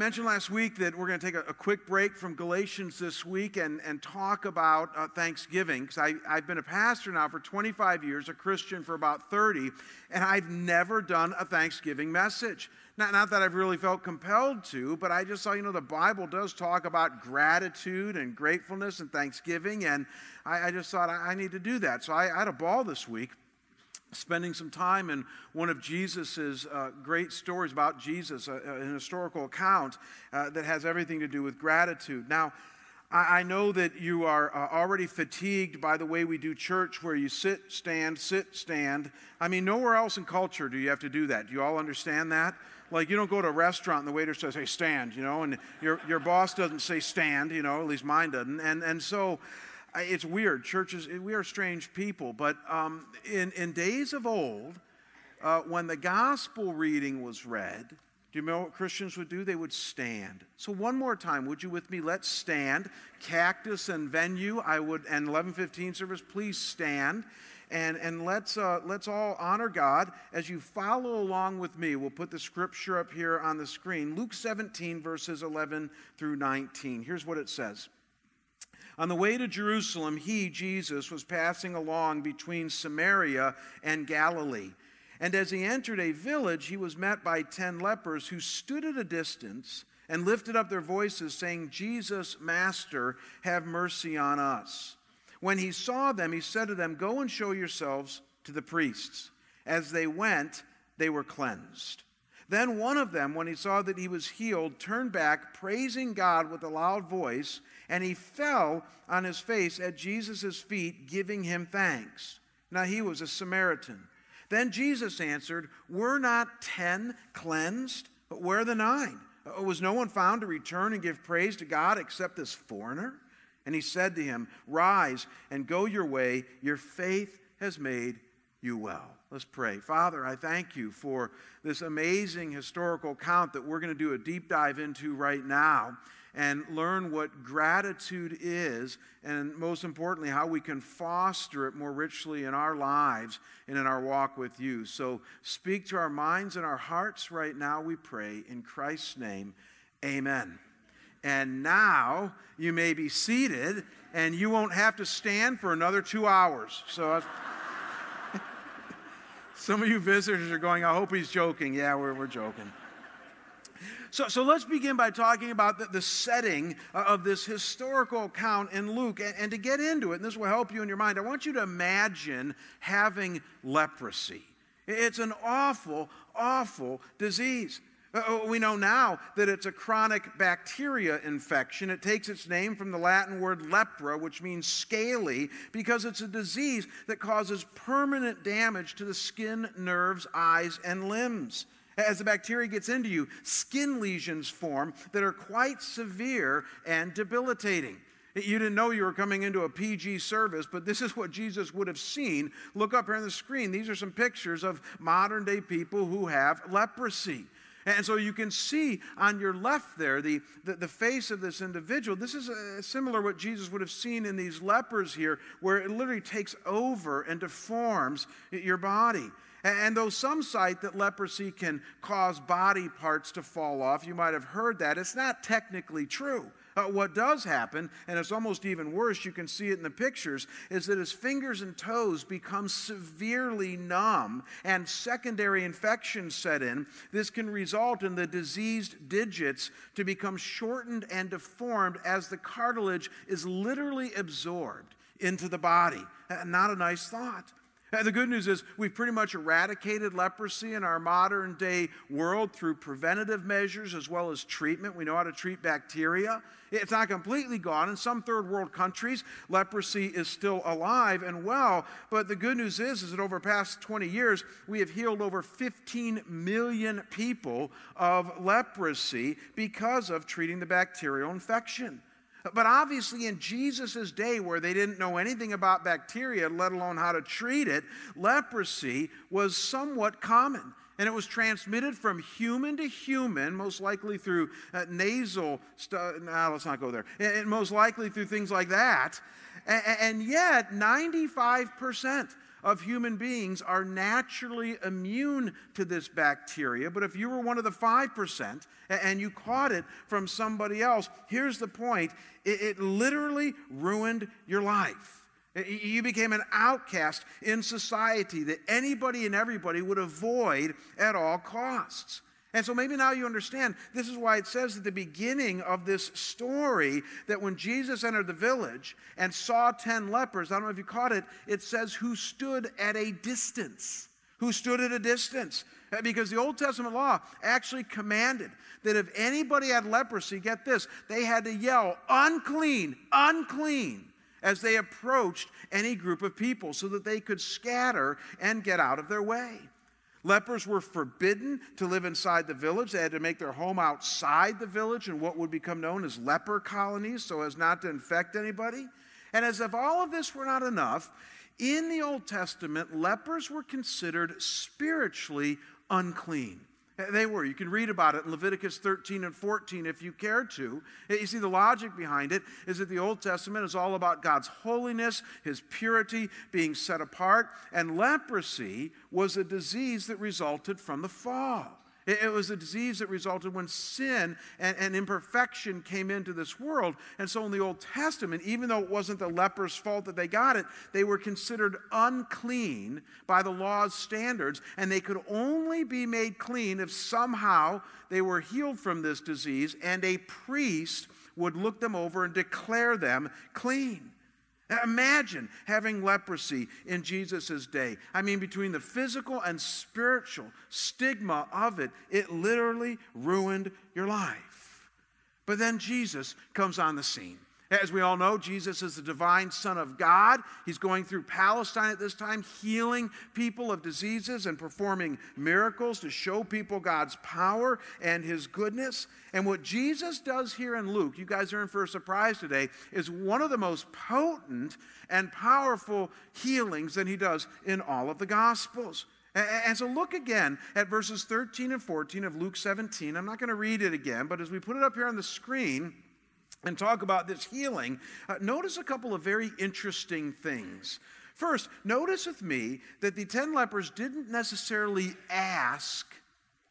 Mentioned last week that we're going to take a, a, quick break from Galatians this week and, and talk about uh, Thanksgiving because I've been a pastor now for 25 years, a Christian for about 30, and I've never done a Thanksgiving message. Not, not that I've really felt compelled to, but I just saw, you know, the Bible does talk about gratitude and gratefulness and thanksgiving, and I, I just thought I, I, need to do that. So I, I had a ball this week spending some time in one of Jesus's uh, great stories about Jesus, uh, uh, an historical account uh, that has everything to do with gratitude. Now, I, I know that you are uh, already fatigued by the way we do church, where you sit, stand, sit, stand. I mean, nowhere else in culture do you have to do that. Do you all understand that? Like, you don't go to a restaurant and the waiter says, hey, stand, you know, and your, your boss doesn't say stand, you know, at least mine doesn't. And, and so, it's weird. Churches, we are strange people. But um, in, in days of old, uh, when the gospel reading was read, do you know what Christians would do? They would stand. So one more time, would you with me? Let's stand. Cactus and venue, I would, and 1115 service, please stand. And, and let's, uh, let's all honor God as you follow along with me. We'll put the scripture up here on the screen. Luke 17, verses 11 through 19. Here's what it says. On the way to Jerusalem, he, Jesus, was passing along between Samaria and Galilee. And as he entered a village, he was met by ten lepers who stood at a distance and lifted up their voices, saying, Jesus, Master, have mercy on us. When he saw them, he said to them, Go and show yourselves to the priests. As they went, they were cleansed. Then one of them, when he saw that he was healed, turned back, praising God with a loud voice and he fell on his face at Jesus' feet, giving him thanks. Now he was a Samaritan. Then Jesus answered, Were not ten cleansed? But where are the nine? Uh, was no one found to return and give praise to God except this foreigner? And he said to him, Rise and go your way. Your faith has made you well. Let's pray. Father, I thank you for this amazing historical account that we're going to do a deep dive into right now and learn what gratitude is, and most importantly, how we can foster it more richly in our lives and in our walk with you. So speak to our minds and our hearts right now, we pray. In Christ's name, amen. And now you may be seated, and you won't have to stand for another two hours. So. Some of you visitors are going, I hope he's joking. Yeah, we're, we're joking. So, so let's begin by talking about the, the setting uh, of this historical account in Luke. And, and to get into it, and this will help you in your mind, I want you to imagine having leprosy. It's an awful, awful disease. We know now that it's a chronic bacteria infection. It takes its name from the Latin word lepra, which means scaly, because it's a disease that causes permanent damage to the skin, nerves, eyes, and limbs. As the bacteria gets into you, skin lesions form that are quite severe and debilitating. You didn't know you were coming into a PG service, but this is what Jesus would have seen. Look up here on the screen. These are some pictures of modern day people who have leprosy. And so you can see on your left there the, the, the face of this individual. This is uh, similar what Jesus would have seen in these lepers here, where it literally takes over and deforms your body. And though some cite that leprosy can cause body parts to fall off, you might have heard that, it's not technically true. Uh, what does happen, and it's almost even worse, you can see it in the pictures, is that his fingers and toes become severely numb and secondary infections set in. This can result in the diseased digits to become shortened and deformed as the cartilage is literally absorbed into the body. Not a nice thought. The good news is we've pretty much eradicated leprosy in our modern day world through preventative measures as well as treatment. We know how to treat bacteria. It's not completely gone. In some third world countries, leprosy is still alive and well. But the good news is, is that over the past 20 years, we have healed over 15 million people of leprosy because of treating the bacterial infection. But obviously, in Jesus' day, where they didn't know anything about bacteria, let alone how to treat it, leprosy was somewhat common. And it was transmitted from human to human, most likely through uh, nasal stuff. No, let's not go there. And most likely through things like that. And, and yet, 95% of human beings are naturally immune to this bacteria. But if you were one of the 5% and you caught it from somebody else, here's the point it, it literally ruined your life. You became an outcast in society that anybody and everybody would avoid at all costs. And so maybe now you understand this is why it says at the beginning of this story that when Jesus entered the village and saw 10 lepers, I don't know if you caught it, it says who stood at a distance. Who stood at a distance. Uh, because the Old Testament law actually commanded that if anybody had leprosy, get this, they had to yell, unclean, unclean, as they approached any group of people so that they could scatter and get out of their way. Lepers were forbidden to live inside the village. They had to make their home outside the village in what would become known as leper colonies so as not to infect anybody. And as if all of this were not enough, in the Old Testament, lepers were considered spiritually unclean. They were. You can read about it in Leviticus 13 and 14 if you care to. You see, the logic behind it is that the Old Testament is all about God's holiness, His purity being set apart, and leprosy was a disease that resulted from the fall. It, was a disease that resulted when sin and, and, imperfection came into this world. And so in the Old Testament, even though it wasn't the leper's fault that they got it, they were considered unclean by the law's standards, and they could only be made clean if somehow they were healed from this disease, and a priest would look them over and declare them clean. Imagine having leprosy in Jesus' day. I mean, between the physical and spiritual stigma of it, it literally ruined your life. But then Jesus comes on the scene. As we all know, Jesus is the divine Son of God. He's going through Palestine at this time, healing people of diseases and performing miracles to show people God's power and His goodness. And what Jesus does here in Luke, you guys are in for a surprise today, is one of the most potent and powerful healings that He does in all of the Gospels. And so look again at verses 13 and 14 of Luke 17. I'm not going to read it again, but as we put it up here on the screen, and talk about this healing, uh, notice a couple of very interesting things. First, notice with me that the 10 lepers didn't necessarily ask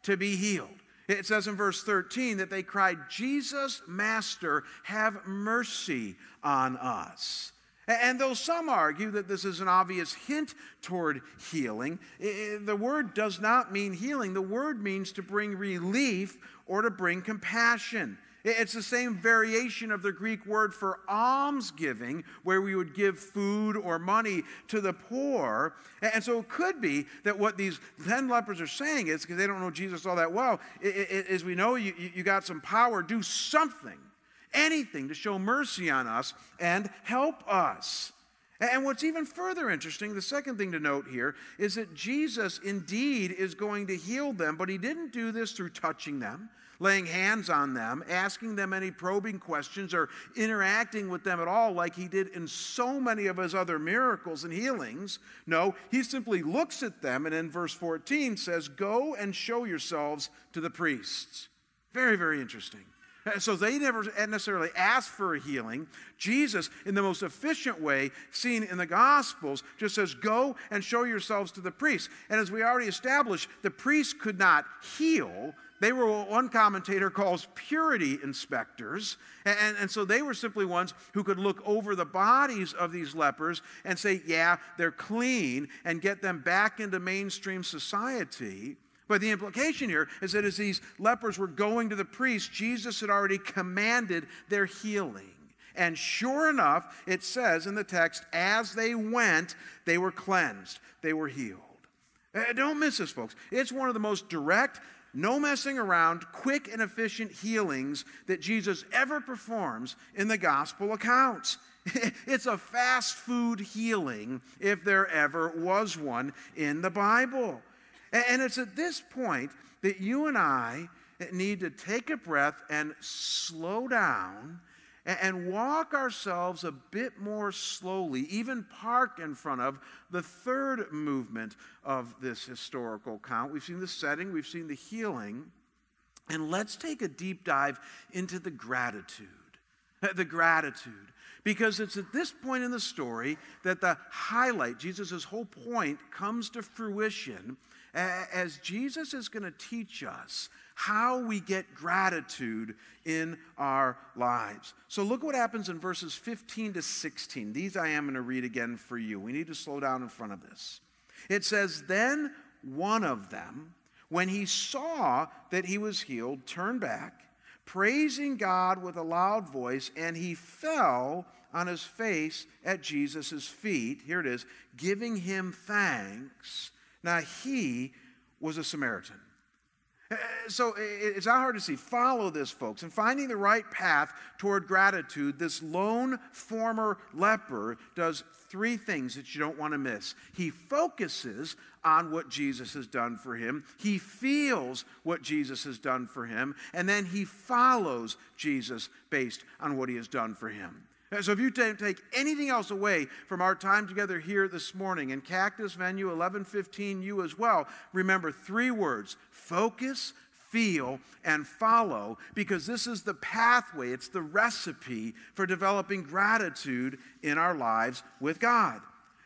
to be healed. It says in verse 13 that they cried, Jesus, Master, have mercy on us. And though some argue that this is an obvious hint toward healing, the word does not mean healing. The word means to bring relief or to bring compassion. It's the same variation of the Greek word for almsgiving, where we would give food or money to the poor. And so it could be that what these 10 lepers are saying is, because they don't know Jesus all that well, is we know you, you got some power, do something, anything to show mercy on us and help us. And what's even further interesting, the second thing to note here, is that Jesus indeed is going to heal them, but he didn't do this through touching them laying hands on them, asking them any probing questions, or interacting with them at all like he did in so many of his other miracles and healings. No, he simply looks at them and in verse 14 says, Go and show yourselves to the priests. Very, very interesting. So they never necessarily asked for a healing. Jesus, in the most efficient way seen in the Gospels, just says, Go and show yourselves to the priests. And as we already established, the priests could not heal, they were what one commentator calls purity inspectors. And, and, so they were simply ones who could look over the bodies of these lepers and say, yeah, they're clean, and get them back into mainstream society. But the implication here is that as these lepers were going to the priest, Jesus had already commanded their healing. And sure enough, it says in the text, as they went, they were cleansed, they were healed. Uh, don't miss this, folks. It's one of the most direct, no messing around, quick and efficient healings that Jesus ever performs in the gospel accounts. it's a fast food healing if there ever was one in the Bible. And it's at this point that you and I need to take a breath and slow down and walk ourselves a bit more slowly, even park in front of the third movement of this historical count. We've seen the setting, we've seen the healing, and let's take a deep dive into the gratitude. the gratitude. Because it's at this point in the story that the highlight, Jesus' whole point, comes to fruition as Jesus is going to teach us how we get gratitude in our lives. So look what happens in verses 15 to 16. These I am going to read again for you. We need to slow down in front of this. It says, Then one of them, when he saw that he was healed, turned back, praising God with a loud voice, and he fell on his face at Jesus' feet. Here it is, giving him thanks. Now he was a Samaritan. Uh, so it's not hard to see. Follow this, folks. And finding the right path toward gratitude, this lone former leper does three things that you don't want to miss. He focuses on what Jesus has done for him, he feels what Jesus has done for him, and then he follows Jesus based on what he has done for him. So if you take anything else away from our time together here this morning in Cactus Venue 1115 you as well, remember three words focus, feel, and follow, because this is the pathway, it's the recipe for developing gratitude in our lives with God.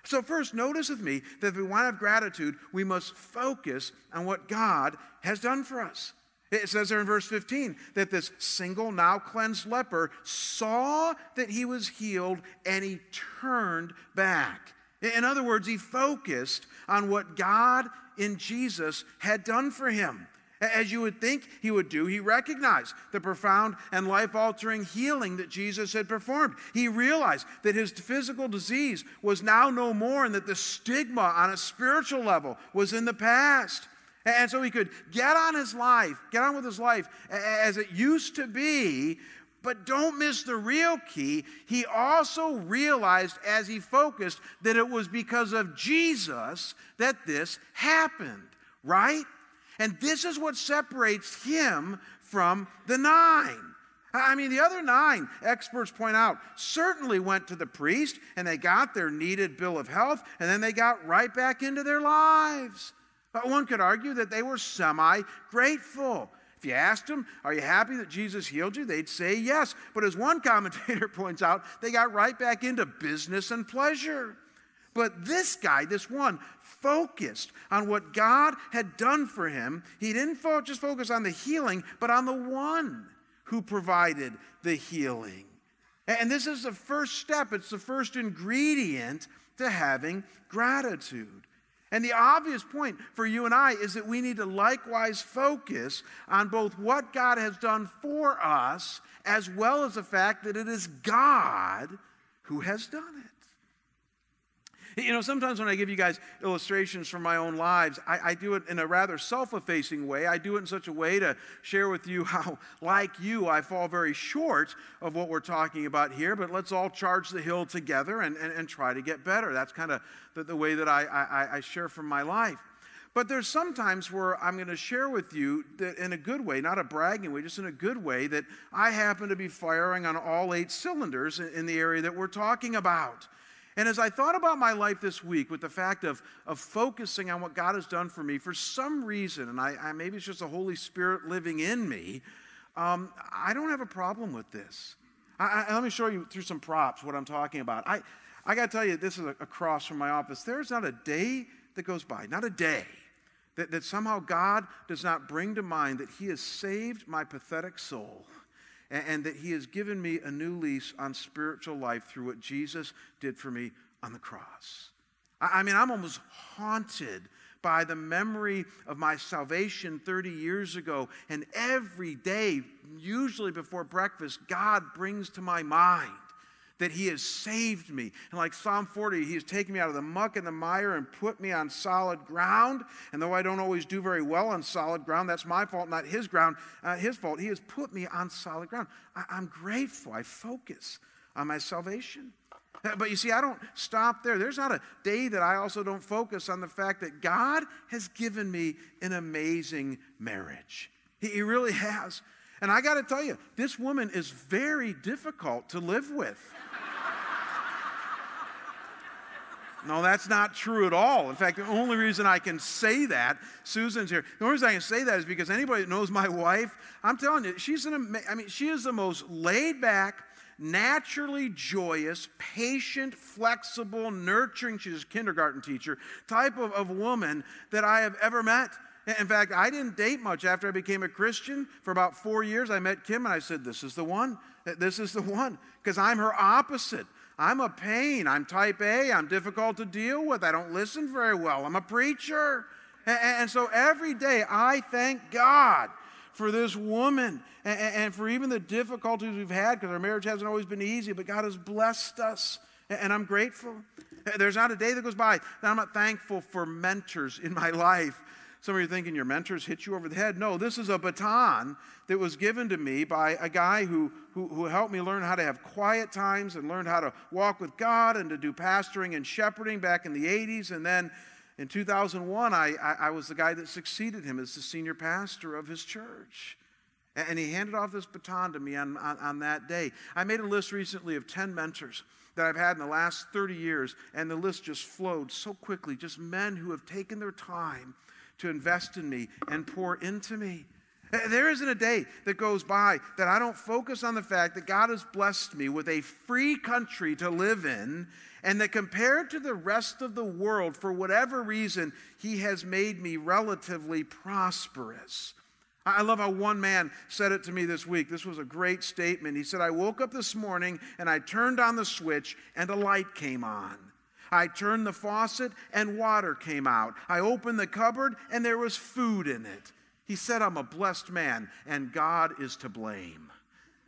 So, first, notice with me that if we want to have gratitude, we must focus on what God has done for us. It says there in verse 15 that this single, now cleansed leper saw that he was healed and he turned back. In other words, he focused on what God in Jesus had done for him. As you would think he would do, he recognized the profound and life altering healing that Jesus had performed. He realized that his physical disease was now no more and that the stigma on a spiritual level was in the past. And so he could get on his life, get on with his life as it used to be. But don't miss the real key. He also realized as he focused that it was because of Jesus that this happened, right? And this is what separates him from the nine. I mean, the other nine, experts point out, certainly went to the priest and they got their needed bill of health and then they got right back into their lives. But one could argue that they were semi grateful. If you asked them, Are you happy that Jesus healed you? they'd say yes. But as one commentator points out, they got right back into business and pleasure. But this guy, this one, focused on what God had done for him. He didn't just focus on the healing, but on the one who provided the healing. And this is the first step, it's the first ingredient to having gratitude. And the obvious point for you and I is that we need to likewise focus on both what God has done for us as well as the fact that it is God who has done it. You know, sometimes when I give you guys illustrations from my own lives, I, I do it in a rather self effacing way. I do it in such a way to share with you how, like you, I fall very short of what we're talking about here, but let's all charge the hill together and, and, and try to get better. That's kind of the, the, way that I, I, I share from my life. But there's sometimes where I'm going to share with you that in a good way, not a bragging way, just in a good way, that I happen to be firing on all eight cylinders in, in the area that we're talking about. And as I thought about my life this week with the fact of, of focusing on what God has done for me, for some reason, and I, I maybe it's just the Holy Spirit living in me, um, I don't have a problem with this. I, I, let me show you through some props what I'm talking about. I, I got to tell you, this is across from my office. There's not a day that goes by, not a day, that, that somehow God does not bring to mind that He has saved my pathetic soul and, and that He has given me a new lease on spiritual life through what Jesus did for me on the cross. I, I mean, I'm almost haunted by the memory of my salvation 30 years ago. And every day, usually before breakfast, God brings to my mind that He has saved me. And like Psalm 40, He has taken me out of the muck and the mire and put me on solid ground. And though I don't always do very well on solid ground, that's my fault, not His ground, uh, His fault. He has put me on solid ground. I, I'm grateful. I focus on my salvation. Uh, but you see, I don't stop there. There's not a day that I also don't focus on the fact that God has given me an amazing marriage. He, he really has. And I got to tell you, this woman is very difficult to live with. No, that's not true at all. In fact, the only reason I can say that, Susan's here. The only reason I can say that is because anybody that knows my wife, I'm telling you, she's an I mean, she is the most laid back, naturally joyous, patient, flexible, nurturing, she's a kindergarten teacher, type of, of woman that I have ever met. In fact, I didn't date much after I became a Christian. For about four years, I met Kim and I said, This is the one. This is the one. Because I'm her opposite. I'm a pain. I'm type A. I'm difficult to deal with. I don't listen very well. I'm a preacher. And so every day I thank God for this woman and for even the difficulties we've had because our marriage hasn't always been easy, but God has blessed us. And I'm grateful. There's not a day that goes by that I'm not thankful for mentors in my life some of you are thinking your mentors hit you over the head. No, this is a baton that was given to me by a guy who, who, who helped me learn how to have quiet times and learn how to walk with God and to do pastoring and shepherding back in the 80s. And then in 2001, I, I, I was the guy that succeeded him as the senior pastor of his church. And he handed off this baton to me on, on, on, that day. I made a list recently of 10 mentors that I've had in the last 30 years, and the list just flowed so quickly. Just men who have taken their time to invest in me and pour into me. There isn't a day that goes by that I don't focus on the fact that God has blessed me with a free country to live in, and that compared to the rest of the world, for whatever reason, He has made me relatively prosperous. I love how one man said it to me this week. This was a great statement. He said, I woke up this morning and I turned on the switch and a light came on. I turned the faucet and water came out. I opened the cupboard and there was food in it. He said, I'm a blessed man and God is to blame.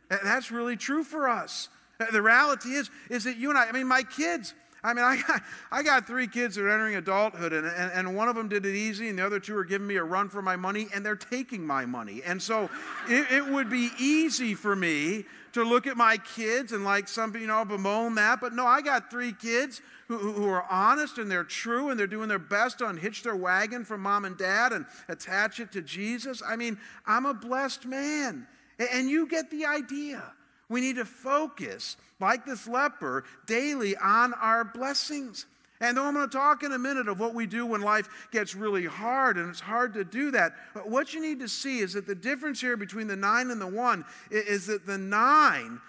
that's really true for us. The reality is, is that you and I, I mean, my kids, I mean, I got, I got three kids that are entering adulthood, and, and, and, one of them did it easy, and the other two are giving me a run for my money, and they're taking my money. And so it, it would be easy for me to look at my kids and, like some, you know, bemoan that. But no, I got three kids who, who are honest and they're true and they're doing their best to unhitch their wagon from mom and dad and attach it to Jesus. I mean, I'm a blessed man. And you get the idea. We need to focus, like this leper, daily on our blessings. And though I'm going to talk in a minute of what we do when life gets really hard, and it's hard to do that, what you need to see is that the difference here between the nine and the one is that the nine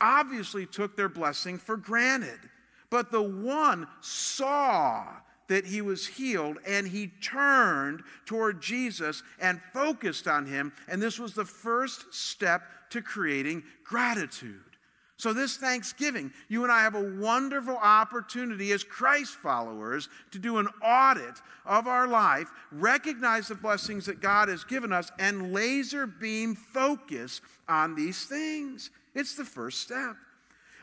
obviously took their blessing for granted. But the one saw that he was healed and he turned toward Jesus and focused on him. And this was the first step to creating gratitude. So, this Thanksgiving, you and I have a wonderful opportunity as Christ followers to do an audit of our life, recognize the blessings that God has given us, and laser beam focus on these things. It's the first step.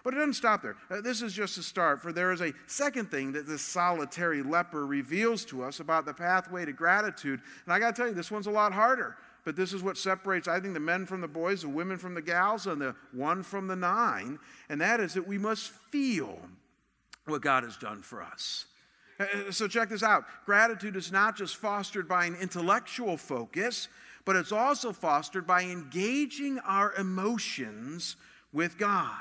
But it doesn't stop there. Uh, this is just a start, for there is a second thing that this solitary leper reveals to us about the pathway to gratitude. And I got to tell you, this one's a lot harder. But this is what separates, I think, the men from the boys, the women from the gals, and the one from the nine. And that is that we must feel what God has done for us. Uh, uh, so check this out. Gratitude is not just fostered by an intellectual focus, but it's also fostered by engaging our emotions with God.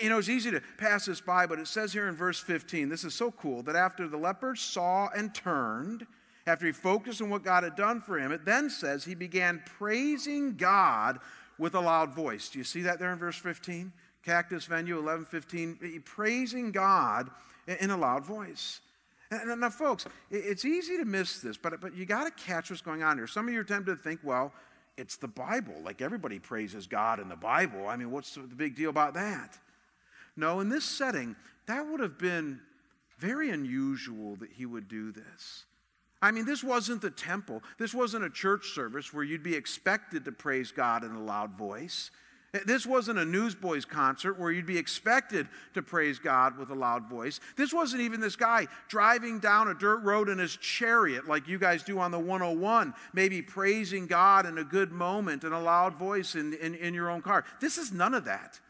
You know, it's easy to pass this by, but it says here in verse 15, this is so cool, that after the leper saw and turned, after he focused on what God had done for him, it then says he began praising God with a loud voice. Do you see that there in verse 15? Cactus Venue 1115, praising God in a loud voice. And now, folks, it's easy to miss this, but, but you got to catch what's going on here. Some of you are tempted to think, well, it's the Bible. Like everybody praises God in the Bible. I mean, what's the big deal about that? No, in this setting, that would have been very unusual that he would do this. I mean, this wasn't the temple. This wasn't a church service where you'd be expected to praise God in a loud voice. This wasn't a Newsboys concert where you'd be expected to praise God with a loud voice. This wasn't even this guy driving down a dirt road in his chariot like you guys do on the 101, maybe praising God in a good moment in a loud voice in, in, in your own car. This is none of that.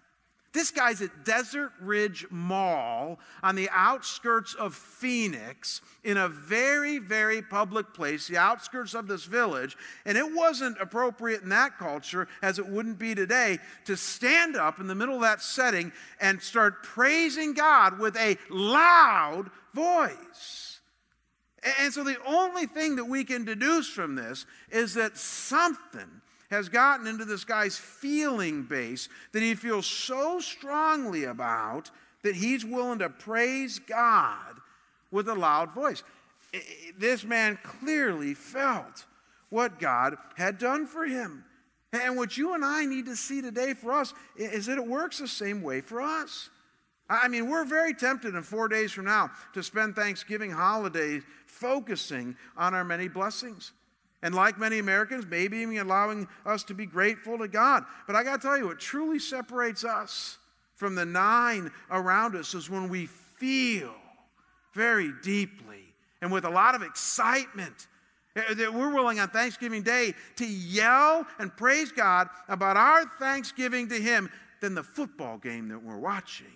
This guy's at Desert Ridge Mall on the outskirts of Phoenix in a very, very public place, the outskirts of this village. And it wasn't appropriate in that culture, as it wouldn't be today, to stand up in the middle of that setting and start praising God with a loud voice. And so the only thing that we can deduce from this is that something has gotten into this guy's feeling base that he feels so strongly about that he's willing to praise God with a loud voice. This man clearly felt what God had done for him. And what you and I need to see today for us is that it works the same way for us. I mean, we're very tempted in four days from now to spend Thanksgiving holiday focusing on our many blessings. And like many Americans, maybe even allowing us to be grateful to God. But I got to tell you, what truly separates us from the nine around us is when we feel very deeply and with a lot of excitement uh, that we're willing on Thanksgiving Day to yell and praise God about our thanksgiving to Him than the football game that we're watching.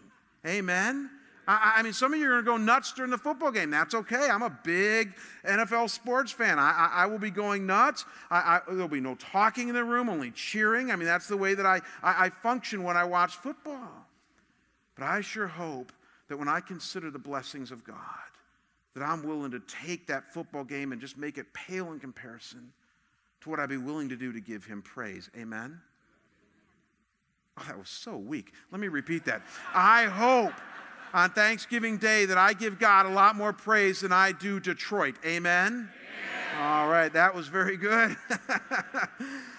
Amen? I, I mean, some of you are going to go nuts during the football game. That's okay. I'm a big NFL sports fan. I, I, I will be going nuts. there'll be no talking in the room, only cheering. I mean, that's the way that I, I function when I watch football. But I sure hope that when I consider the blessings of God, that I'm willing to take that football game and just make it pale in comparison to what I'd be willing to do to give him praise. Amen? Oh, that was so weak. Let me repeat that. I hope on Thanksgiving Day that I give God a lot more praise than I do Detroit. Amen? All right, that was very good.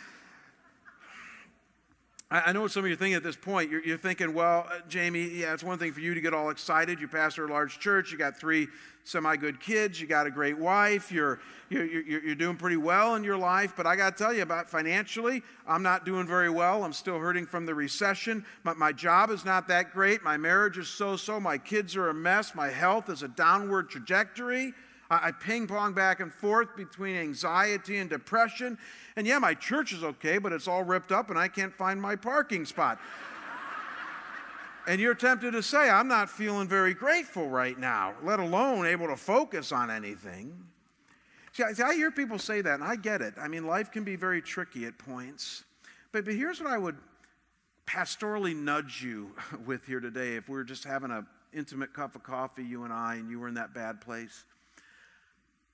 I know what some of you are thinking at this point. You're, you're thinking, well, uh, Jamie, yeah, it's one thing for you to get all excited. You pastor a large church, you got three semi good kids, you got a great wife, you're, you're, you're, you're doing pretty well in your life. But I got to tell you about financially, I'm not doing very well. I'm still hurting from the recession. My, my job is not that great. My marriage is so so. My kids are a mess. My health is a downward trajectory. I, I ping pong back and forth between anxiety and depression. And yeah, my church is okay, but it's all ripped up and I can't find my parking spot. and you're tempted to say, I'm not feeling very grateful right now, let alone able to focus on anything. See, I hear people say that, and I get it. I mean, life can be very tricky at points. But, but here's what I would pastorally nudge you with here today if we are just having an intimate cup of coffee, you and I, and you were in that bad place.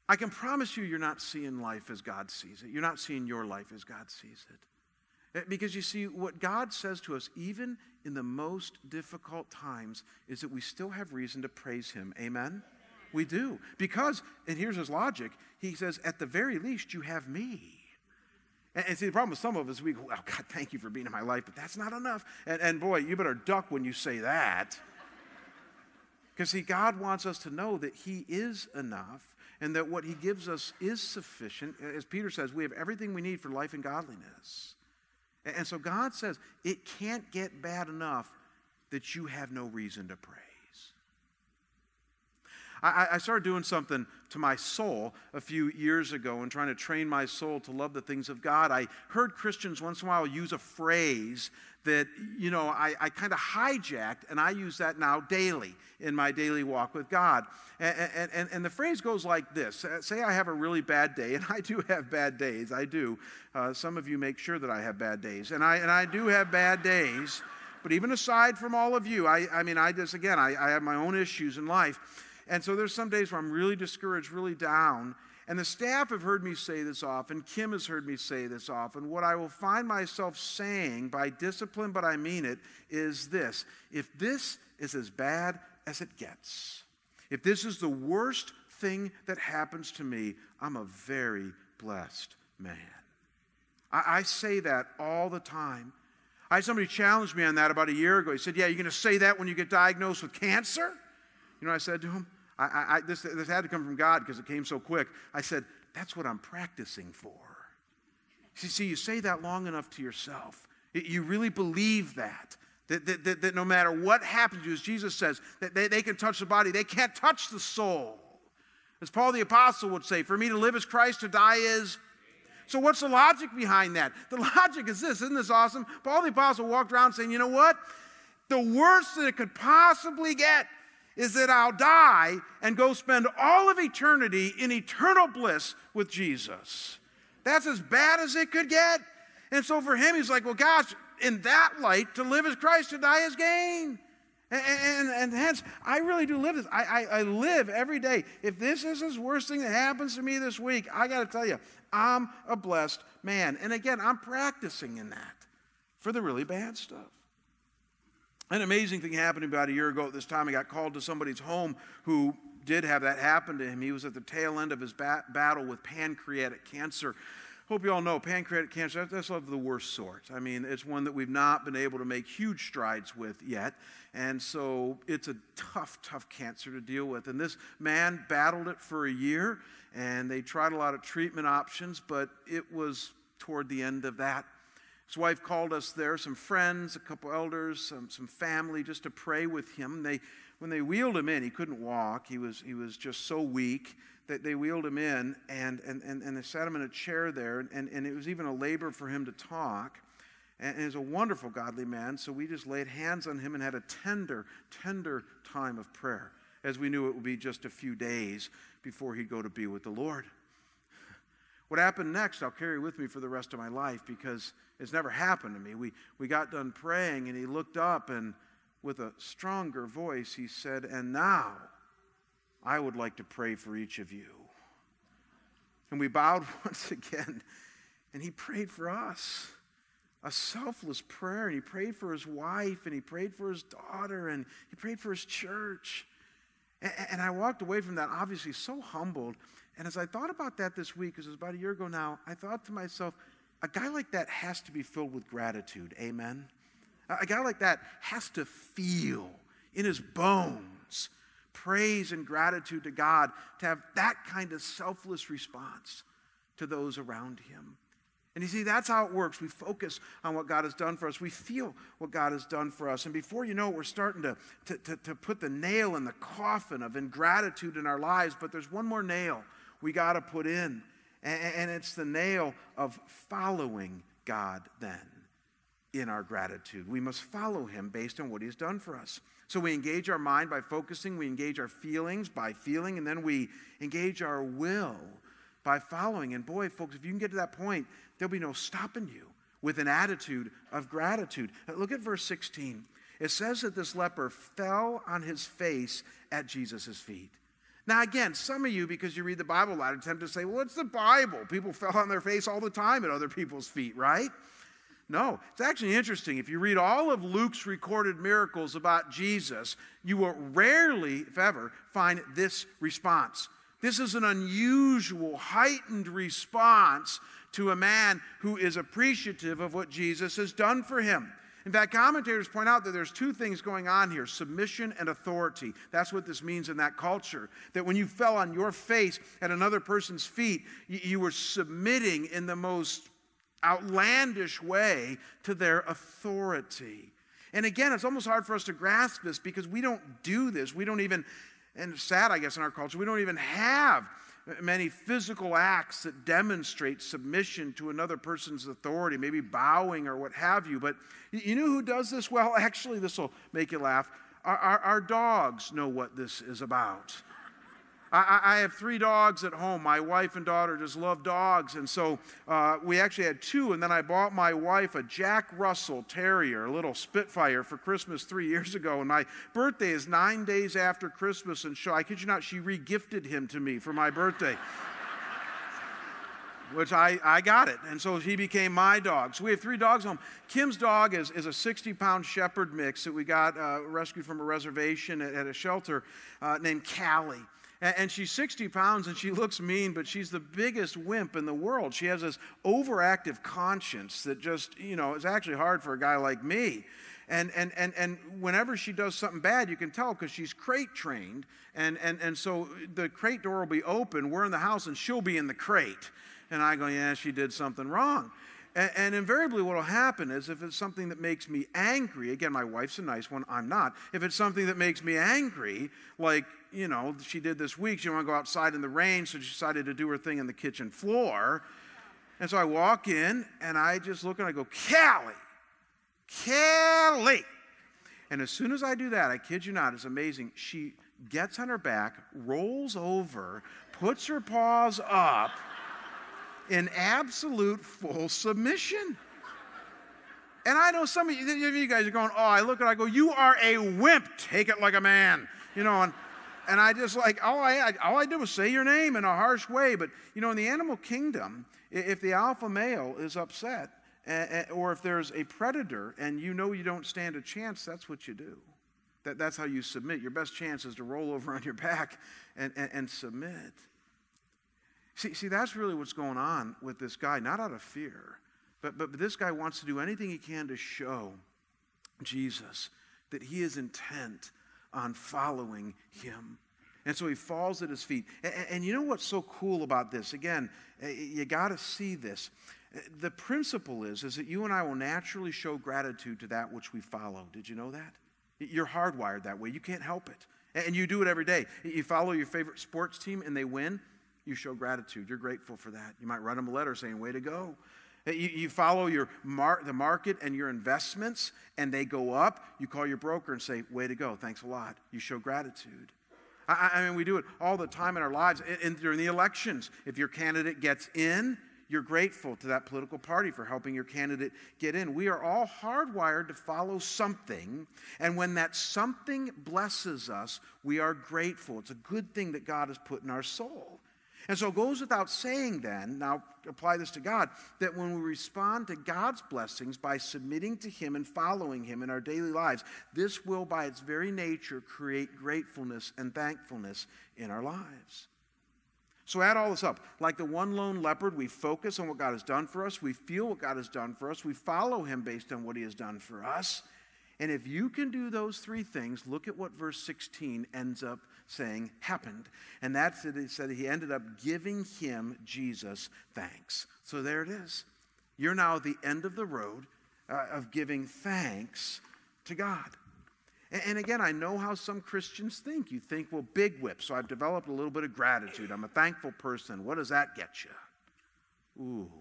I can promise you, you're not seeing life as God sees it. You're not seeing your life as God sees it. Eh, because you see, what God says to us, even in the most difficult times, is that we still have reason to praise Him. Amen? We do. Because, and here's His logic He says, at the very least, you have me. And, see, the problem with some of us, we go, oh, God, thank you for being in my life, but that's not enough. And, and boy, you better duck when you say that. Because, see, God wants us to know that He is enough and that what he gives us is sufficient. As Peter says, we have everything we need for life and godliness. And so God says it can't get bad enough that you have no reason to praise. I, started doing something to my soul a few years ago and trying to train my soul to love the things of God. I heard Christians once in a while use a phrase that, you know, I, I kind of hijacked, and I use that now daily in my daily walk with God. And, and, and, the phrase goes like this Say I have a really bad day, and I do have bad days. I do. Uh, some of you make sure that I have bad days, and I, and I do have bad days. But even aside from all of you, I, I mean, I just, again, I, I have my own issues in life. And so there's some days where I'm really discouraged, really down. And the staff have heard me say this often. Kim has heard me say this often. What I will find myself saying by discipline, but I mean it, is this if this is as bad as it gets, if this is the worst thing that happens to me, I'm a very blessed man. I, I say that all the time. I had somebody challenge me on that about a year ago. He said, Yeah, you're going to say that when you get diagnosed with cancer? You know, I said to him, I, I, this, this had to come from God because it came so quick. I said, That's what I'm practicing for. See, see, you say that long enough to yourself. You really believe that. That, that, that, that no matter what happens to you, as Jesus says, that they, they can touch the body, they can't touch the soul. As Paul the Apostle would say, for me to live is Christ, to die is. So, what's the logic behind that? The logic is this isn't this awesome? Paul the Apostle walked around saying, you know what? The worst that it could possibly get is that I'll die and go spend all of eternity in eternal bliss with Jesus. That's as bad as it could get. And so for him, he's like, well, gosh, in that light, to live as Christ, to die as gain. And, and, and, hence, I really do live this. I, I, I, live every day. If this is the worst thing that happens to me this week, I got to tell you, I'm a blessed man. And again, I'm practicing in that for the really bad stuff. An amazing thing happened about a year ago at this time. I got called to somebody's home who did have that happen to him. He was at the tail end of his bat- battle with pancreatic cancer. Hope you all know pancreatic cancer, that's one of the worst sort. I mean, it's one that we've not been able to make huge strides with yet. And so it's a tough, tough cancer to deal with. And this man battled it for a year, and they tried a lot of treatment options, but it was toward the end of that his wife called us there, some friends, a couple elders, some, some family, just to pray with him. They, when they wheeled him in, he couldn't walk. He was, he was just so weak that they wheeled him in and, and, and, and they sat him in a chair there. And, and it was even a labor for him to talk. And, and he's a wonderful, godly man. So we just laid hands on him and had a tender, tender time of prayer, as we knew it would be just a few days before he'd go to be with the Lord. What happened next, I'll carry with me for the rest of my life because it's never happened to me. We, we got done praying, and he looked up, and with a stronger voice, he said, And now I would like to pray for each of you. And we bowed once again, and he prayed for us a selfless prayer. And he prayed for his wife, and he prayed for his daughter, and he prayed for his church. And, and I walked away from that obviously so humbled. And as I thought about that this week, because it was about a year ago now, I thought to myself, a guy like that has to be filled with gratitude. Amen? A guy like that has to feel in his bones praise and gratitude to God to have that kind of selfless response to those around him. And you see, that's how it works. We focus on what God has done for us. We feel what God has done for us. And before you know it, we're starting to, to, to, to put the nail in the coffin of ingratitude in our lives. But there's one more nail we got to put in. And it's the nail of following God then in our gratitude. We must follow him based on what he's done for us. So we engage our mind by focusing, we engage our feelings by feeling, and then we engage our will by following. And boy, folks, if you can get to that point, there'll be no stopping you with an attitude of gratitude. Uh, look at verse 16. It says that this leper fell on his face at Jesus' feet. Now, again, some of you, because you read the Bible a lot, attempt to say, well, it's the Bible. People fell on their face all the time at other people's feet, right? No, it's actually interesting. If you read all of Luke's recorded miracles about Jesus, you will rarely, if ever, find this response. This is an unusual, heightened response to a man who is appreciative of what Jesus has done for him. In fact, commentators point out that there's two things going on here submission and authority. That's what this means in that culture. That when you fell on your face at another person's feet, you were submitting in the most outlandish way to their authority. And again, it's almost hard for us to grasp this because we don't do this. We don't even, and sad, I guess, in our culture, we don't even have many physical acts that demonstrate submission to another person's authority, maybe bowing or what have you. But you know who does this well? Actually, this will make you laugh. Our, our, our dogs know what this is about. I, I, have three dogs at home. My wife and daughter just love dogs. And so uh, we actually had two. And then I bought my wife a Jack Russell Terrier, a little Spitfire, for Christmas three years ago. And my birthday is nine days after Christmas. And so I kid you not, she regifted him to me for my birthday. which I, I got it. And so he became my dog. So we have three dogs home. Kim's dog is, is a 60 pound shepherd mix that we got uh, rescued from a reservation at, at a shelter uh, named Callie. And she's 60 pounds and she looks mean, but she's the biggest wimp in the world. She has this overactive conscience that just, you know, is actually hard for a guy like me. And, and, and, and whenever she does something bad, you can tell because she's crate trained. And, and, and so the crate door will be open. We're in the house and she'll be in the crate. And I go, yeah, she did something wrong. And, and invariably, what will happen is if it's something that makes me angry, again, my wife's a nice one, I'm not. If it's something that makes me angry, like you know, she did this week. She didn't want to go outside in the rain, so she decided to do her thing in the kitchen floor. And so I walk in and I just look and I go, Callie, Kelly. And as soon as I do that, I kid you not, it's amazing. She gets on her back, rolls over, puts her paws up in absolute full submission. And I know some of you, you guys are going, oh, I look at it, I go, you are a wimp. Take it like a man. You know, and and I just like, all I, all I did was say your name in a harsh way. But, you know, in the animal kingdom, if the alpha male is upset, or if there's a predator and you know you don't stand a chance, that's what you do. That, that's how you submit. Your best chance is to roll over on your back and, and, and submit. See, see, that's really what's going on with this guy, not out of fear, but, but, but this guy wants to do anything he can to show Jesus that he is intent on following him. And so he falls at his feet. And, and you know what's so cool about this? Again, you got to see this. The principle is, is that you and I will naturally show gratitude to that which we follow. Did you know that? You're hardwired that way. You can't help it. And you do it every day. You follow your favorite sports team and they win, you show gratitude. You're grateful for that. You might write them a letter saying, Way to go. You, you follow your mar- the market and your investments and they go up. You call your broker and say, Way to go. Thanks a lot. You show gratitude. I, I mean, we do it all the time in our lives. And, and during the elections, if your candidate gets in, you're grateful to that political party for helping your candidate get in. We are all hardwired to follow something, and when that something blesses us, we are grateful. It's a good thing that God has put in our soul. And so it goes without saying, then, now apply this to God, that when we respond to God's blessings by submitting to Him and following Him in our daily lives, this will, by its very nature, create gratefulness and thankfulness in our lives. So add all this up. Like the one lone leopard, we focus on what God has done for us, we feel what God has done for us, we follow Him based on what He has done for us. And if you can do those three things, look at what verse 16 ends up saying happened. And that's it. He said he ended up giving him, Jesus, thanks. So there it is. You're now at the end of the road uh, of giving thanks to God. And, and again, I know how some Christians think. You think, well, big whip. So I've developed a little bit of gratitude. I'm a thankful person. What does that get you? Ooh.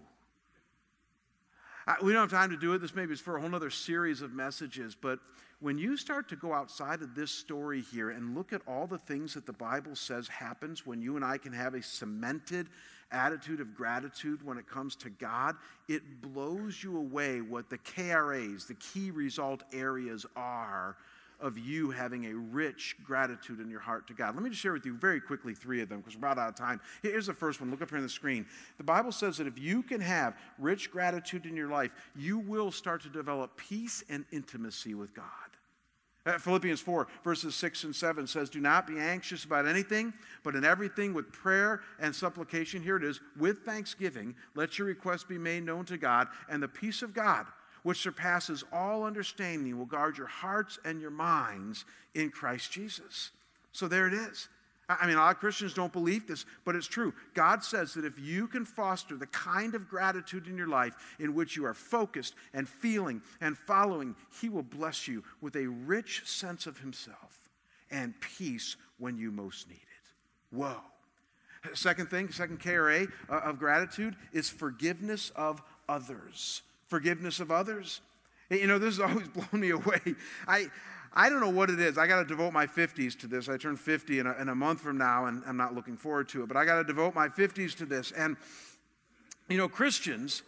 I, we don't have time to do it. This maybe is for a whole other series of messages, but when you start to go outside of this story here and look at all the things that the Bible says happens when you and I can have a cemented attitude of gratitude when it comes to God, it blows you away what the KRAs, the key result areas are of you having a rich gratitude in your heart to God. Let me just share with you very quickly three of them because we're about out of time. Here's the first one. Look up here on the screen. The Bible says that if you can have rich gratitude in your life, you will start to develop peace and intimacy with God. Uh, Philippians 4, verses 6 and 7 says, Do not be anxious about anything, but in everything with prayer and supplication, here it is, with thanksgiving, let your requests be made known to God, and the peace of God, which surpasses all understanding, will guard your hearts and your minds in Christ Jesus. So there it is. I mean, a lot of Christians don't believe this, but it's true. God says that if you can foster the kind of gratitude in your life in which you are focused and feeling and following, He will bless you with a rich sense of Himself and peace when you most need it. Whoa. Second thing, second KRA uh, of gratitude is forgiveness of others. Forgiveness of others. You know, this has always blown me away. I, I don't know what it is. I got to devote my 50s to this. I turn 50 in a, in a month from now, and I'm not looking forward to it, but I got to devote my 50s to this. And, you know, Christians,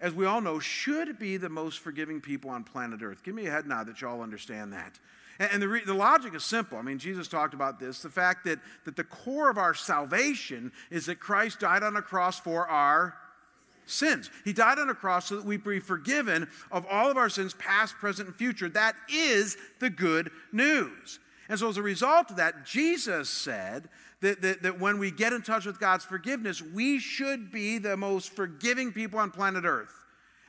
as we all know, should be the most forgiving people on planet Earth. Give me a head nod that you all understand that. And, and the, re, the logic is simple. I mean, Jesus talked about this the fact that, that the core of our salvation is that Christ died on a cross for our sins. He died on a cross so that we be forgiven of all of our sins, past, present, and future. That is the good news. And so, as a result of that, Jesus said that, that, that, when we get in touch with God's forgiveness, we should be the most forgiving people on planet Earth.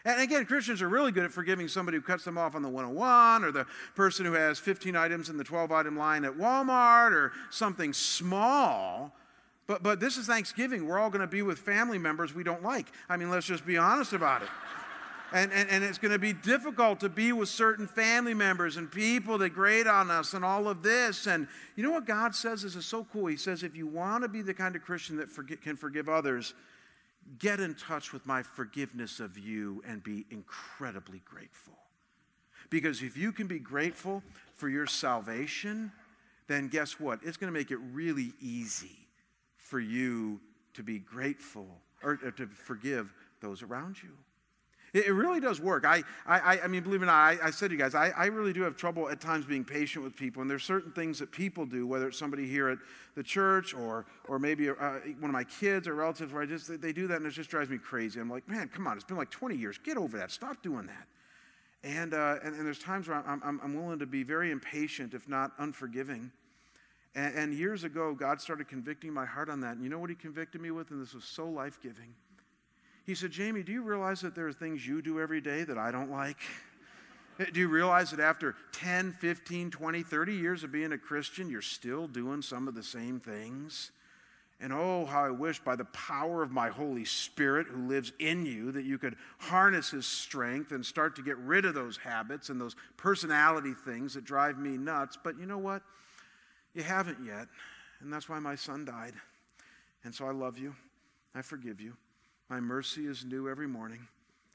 And again, Christians are really good at forgiving somebody who cuts them off on the 101 or the person who has 15 items in the 12 item line at Walmart or something small. But, but this is Thanksgiving. We're all going to be with family members we don't like. I mean, let's just be honest about it. And, and, and it's going to be difficult to be with certain family members and people that grade on us and all of this. And you know what God says this is so cool? He says, if you want to be the kind of Christian that forget, can forgive others, get in touch with my forgiveness of you and be incredibly grateful. Because if you can be grateful for your salvation, then guess what? It's going to make it really easy for you to be grateful or, or to forgive those around you. It, it really does work. I, I, I mean, believe it or not, I, I said to you guys, I, I really do have trouble at times being patient with people. And there's certain things that people do, whether it's somebody here at the church or, or maybe uh, one of my kids or relatives, where I just, they do that and it just drives me crazy. I'm like, man, come on, it's been like 20 years. Get over that. Stop doing that. And, uh, and, and, there's times where I'm, I'm, I'm, willing to be very impatient, if not unforgiving. And, and years ago, God started convicting my heart on that. And you know what He convicted me with? And this was so life giving. He said, Jamie, do you realize that there are things you do every day that I don't like? Do you realize that after 10, 15, 20, 30 years of being a Christian, you're still doing some of the same things? And oh, how I wish by the power of my Holy Spirit who lives in you that you could harness his strength and start to get rid of those habits and those personality things that drive me nuts. But you know what? You haven't yet. And that's why my son died. And so I love you. I forgive you. My mercy is new every morning.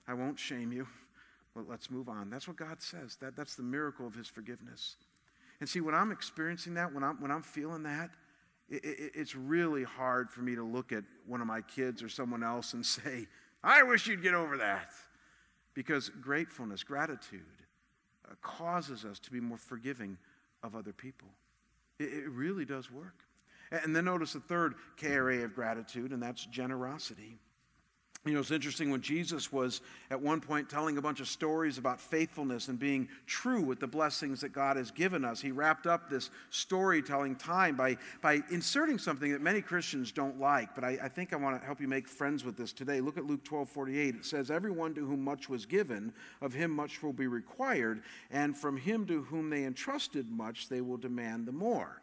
I won't shame you. Well, let's move on. That's what God says. That, that's the miracle of his forgiveness. And see, when I'm experiencing that, when I'm, when I'm feeling that, it, it, it's really hard for me to look at one of my kids or someone else and say, I wish you'd get over that. Because gratefulness, gratitude, uh, causes us to be more forgiving of other people. It, it really does work. And then notice the third KRA of gratitude, and that's generosity. You know, it's interesting when Jesus was at one point telling a bunch of stories about faithfulness and being true with the blessings that God has given us. He wrapped up this storytelling time by, by inserting something that many Christians don't like, but I, I think I want to help you make friends with this today. Look at Luke 12 48. It says, Everyone to whom much was given, of him much will be required, and from him to whom they entrusted much, they will demand the more.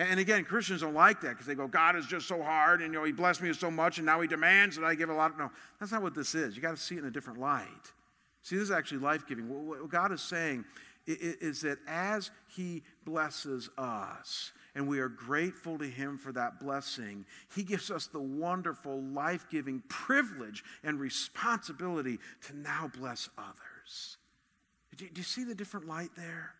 And again, Christians don't like that because they go, God is just so hard, and you know, He blessed me so much, and now He demands that I give a lot. No, that's not what this is. You got to see it in a different light. See, this is actually life giving. What God is saying is that as He blesses us, and we are grateful to Him for that blessing, He gives us the wonderful, life giving privilege and responsibility to now bless others. Do you see the different light there?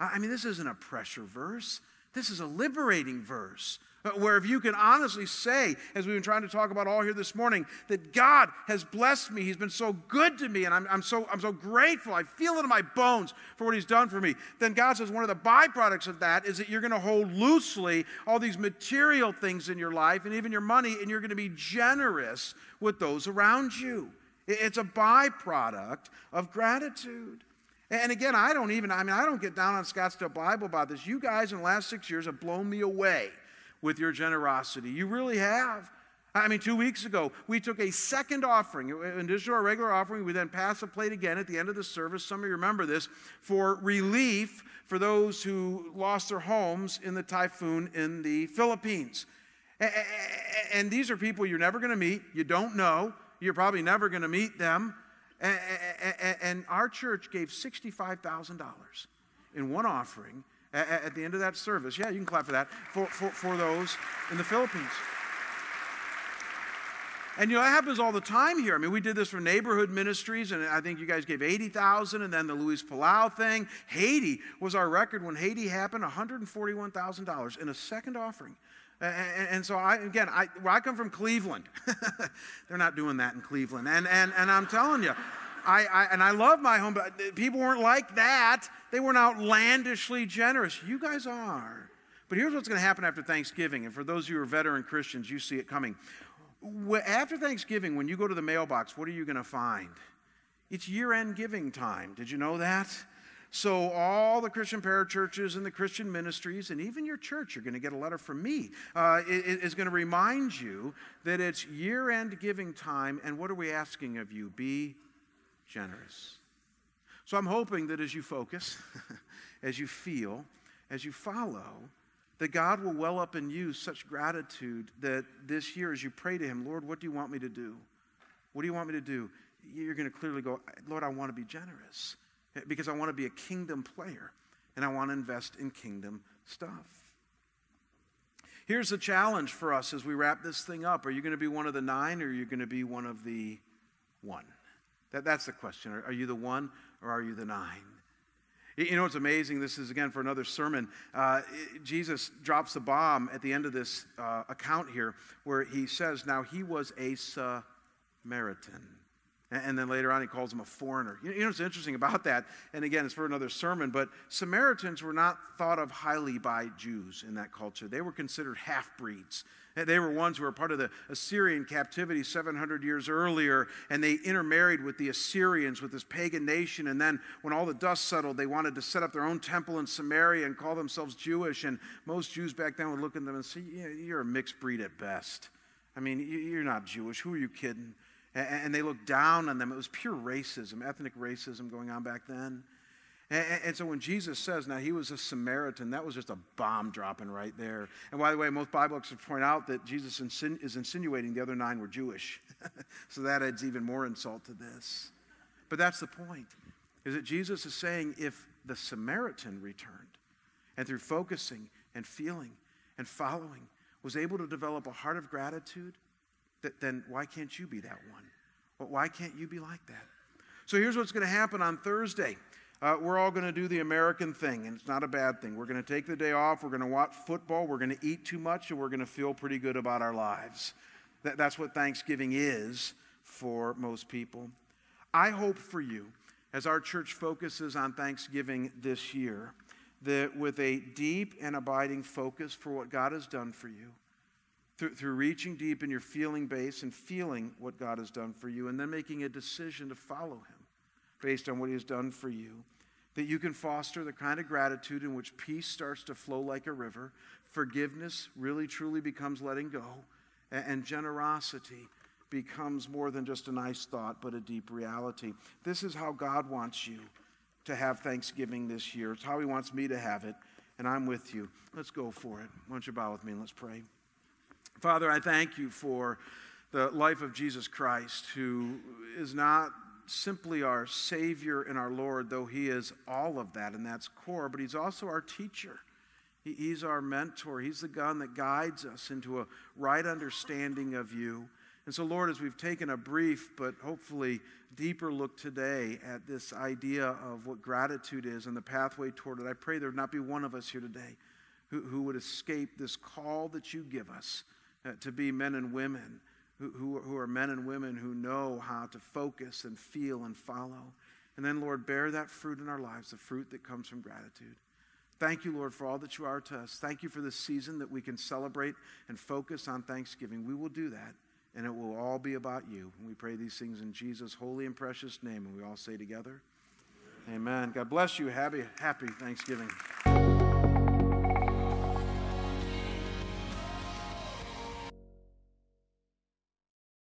I mean, this isn't a pressure verse. This is a liberating verse uh, where if you can honestly say, as we've been trying to talk about all here this morning, that God has blessed me. He's been so good to me, and I'm, I'm, so, I'm so grateful. I feel it in my bones for what He's done for me. Then God says one of the byproducts of that is that you're going to hold loosely all these material things in your life and even your money, and you're going to be generous with those around you. It's a byproduct of gratitude. And again, I don't even, I mean, I don't get down on Scottsdale Bible about this. You guys in the last six years have blown me away with your generosity. You really have. I mean, two weeks ago, we took a second offering. In addition to our regular offering, we then passed a plate again at the end of the service. Some of you remember this for relief for those who lost their homes in the typhoon in the Philippines. And these are people you're never going to meet, you don't know, you're probably never going to meet them. And our church gave $65,000 in one offering at the end of that service. Yeah, you can clap for that, for, for, for those in the Philippines. And you know, that happens all the time here. I mean, we did this for neighborhood ministries, and I think you guys gave 80,000, and then the Luis Palau thing. Haiti was our record when Haiti happened, $141,000 in a second offering. And, and, so, I, again, I, I come from Cleveland. They're not doing that in Cleveland. And, and, and I'm telling you, I, I, and I love my home, but people weren't like that. They weren't outlandishly generous. You guys are. But here's what's going to happen after Thanksgiving. And for those of you who are veteran Christians, you see it coming. After Thanksgiving, when you go to the mailbox, what are you going to find? It's year end giving time. Did you know that? So, all the Christian parachurches and the Christian ministries, and even your church, you're going to get a letter from me, uh, is going to remind you that it's year end giving time. And what are we asking of you? Be generous. So, I'm hoping that as you focus, as you feel, as you follow, that God will well up in you such gratitude that this year, as you pray to Him, Lord, what do you want me to do? What do you want me to do? You're going to clearly go, Lord, I want to be generous because I want to be a kingdom player and I want to invest in kingdom stuff. Here's the challenge for us as we wrap this thing up. Are you going to be one of the nine or are you going to be one of the one? That, that's the question. Are, are you the one or are you the nine? You know what's amazing? This is again for another sermon. Uh, Jesus drops the bomb at the end of this uh, account here where he says, Now he was a Samaritan. And then later on, he calls them a foreigner. You know what's interesting about that? And again, it's for another sermon, but Samaritans were not thought of highly by Jews in that culture. They were considered half breeds. They were ones who were part of the Assyrian captivity 700 years earlier, and they intermarried with the Assyrians, with this pagan nation. And then, when all the dust settled, they wanted to set up their own temple in Samaria and call themselves Jewish. And most Jews back then would look at them and say, You're a mixed breed at best. I mean, you're not Jewish. Who are you kidding? And they looked down on them. It was pure racism, ethnic racism going on back then. And, so when Jesus says, now he was a Samaritan, that was just a bomb dropping right there. And by the way, most Bible experts point out that Jesus is insinuating the other nine were Jewish. so that adds even more insult to this. But that's the point, is that Jesus is saying if the Samaritan returned and through focusing and feeling and following was able to develop a heart of gratitude, that, then why can't you be that one? Well, why can't you be like that? So here's what's going to happen on Thursday. Uh, we're all going to do the American thing, and it's not a bad thing. We're going to take the day off, we're going to watch football, we're going to eat too much, and we're going to feel pretty good about our lives. That, that's what Thanksgiving is for most people. I hope for you, as our church focuses on Thanksgiving this year, that with a deep and abiding focus for what God has done for you, through, through reaching deep in your feeling base and feeling what God has done for you, and then making a decision to follow Him based on what He has done for you, that you can foster the kind of gratitude in which peace starts to flow like a river, forgiveness really truly becomes letting go, and generosity becomes more than just a nice thought, but a deep reality. This is how God wants you to have Thanksgiving this year. It's how He wants me to have it, and I'm with you. Let's go for it. Why don't you bow with me and let's pray. Father, I thank you for the life of Jesus Christ, who is not simply our Savior and our Lord, though He is all of that, and that's core, but He's also our teacher. he's our mentor. He's the gun that guides us into a right understanding of you. And so, Lord, as we've taken a brief but hopefully deeper look today at this idea of what gratitude is and the pathway toward it, I pray there would not be one of us here today who, who would escape this call that you give us uh, to be men and women who, who, are men and women who know how to focus and feel and follow. And then, Lord, bear that fruit in our lives, the fruit that comes from gratitude. Thank you, Lord, for all that you are to us. Thank you for this season that we can celebrate and focus on Thanksgiving. We will do that, and it will all be about you. And we pray these things in Jesus' holy and precious name. And we all say together, Amen. Amen. God bless you. Happy, happy Thanksgiving.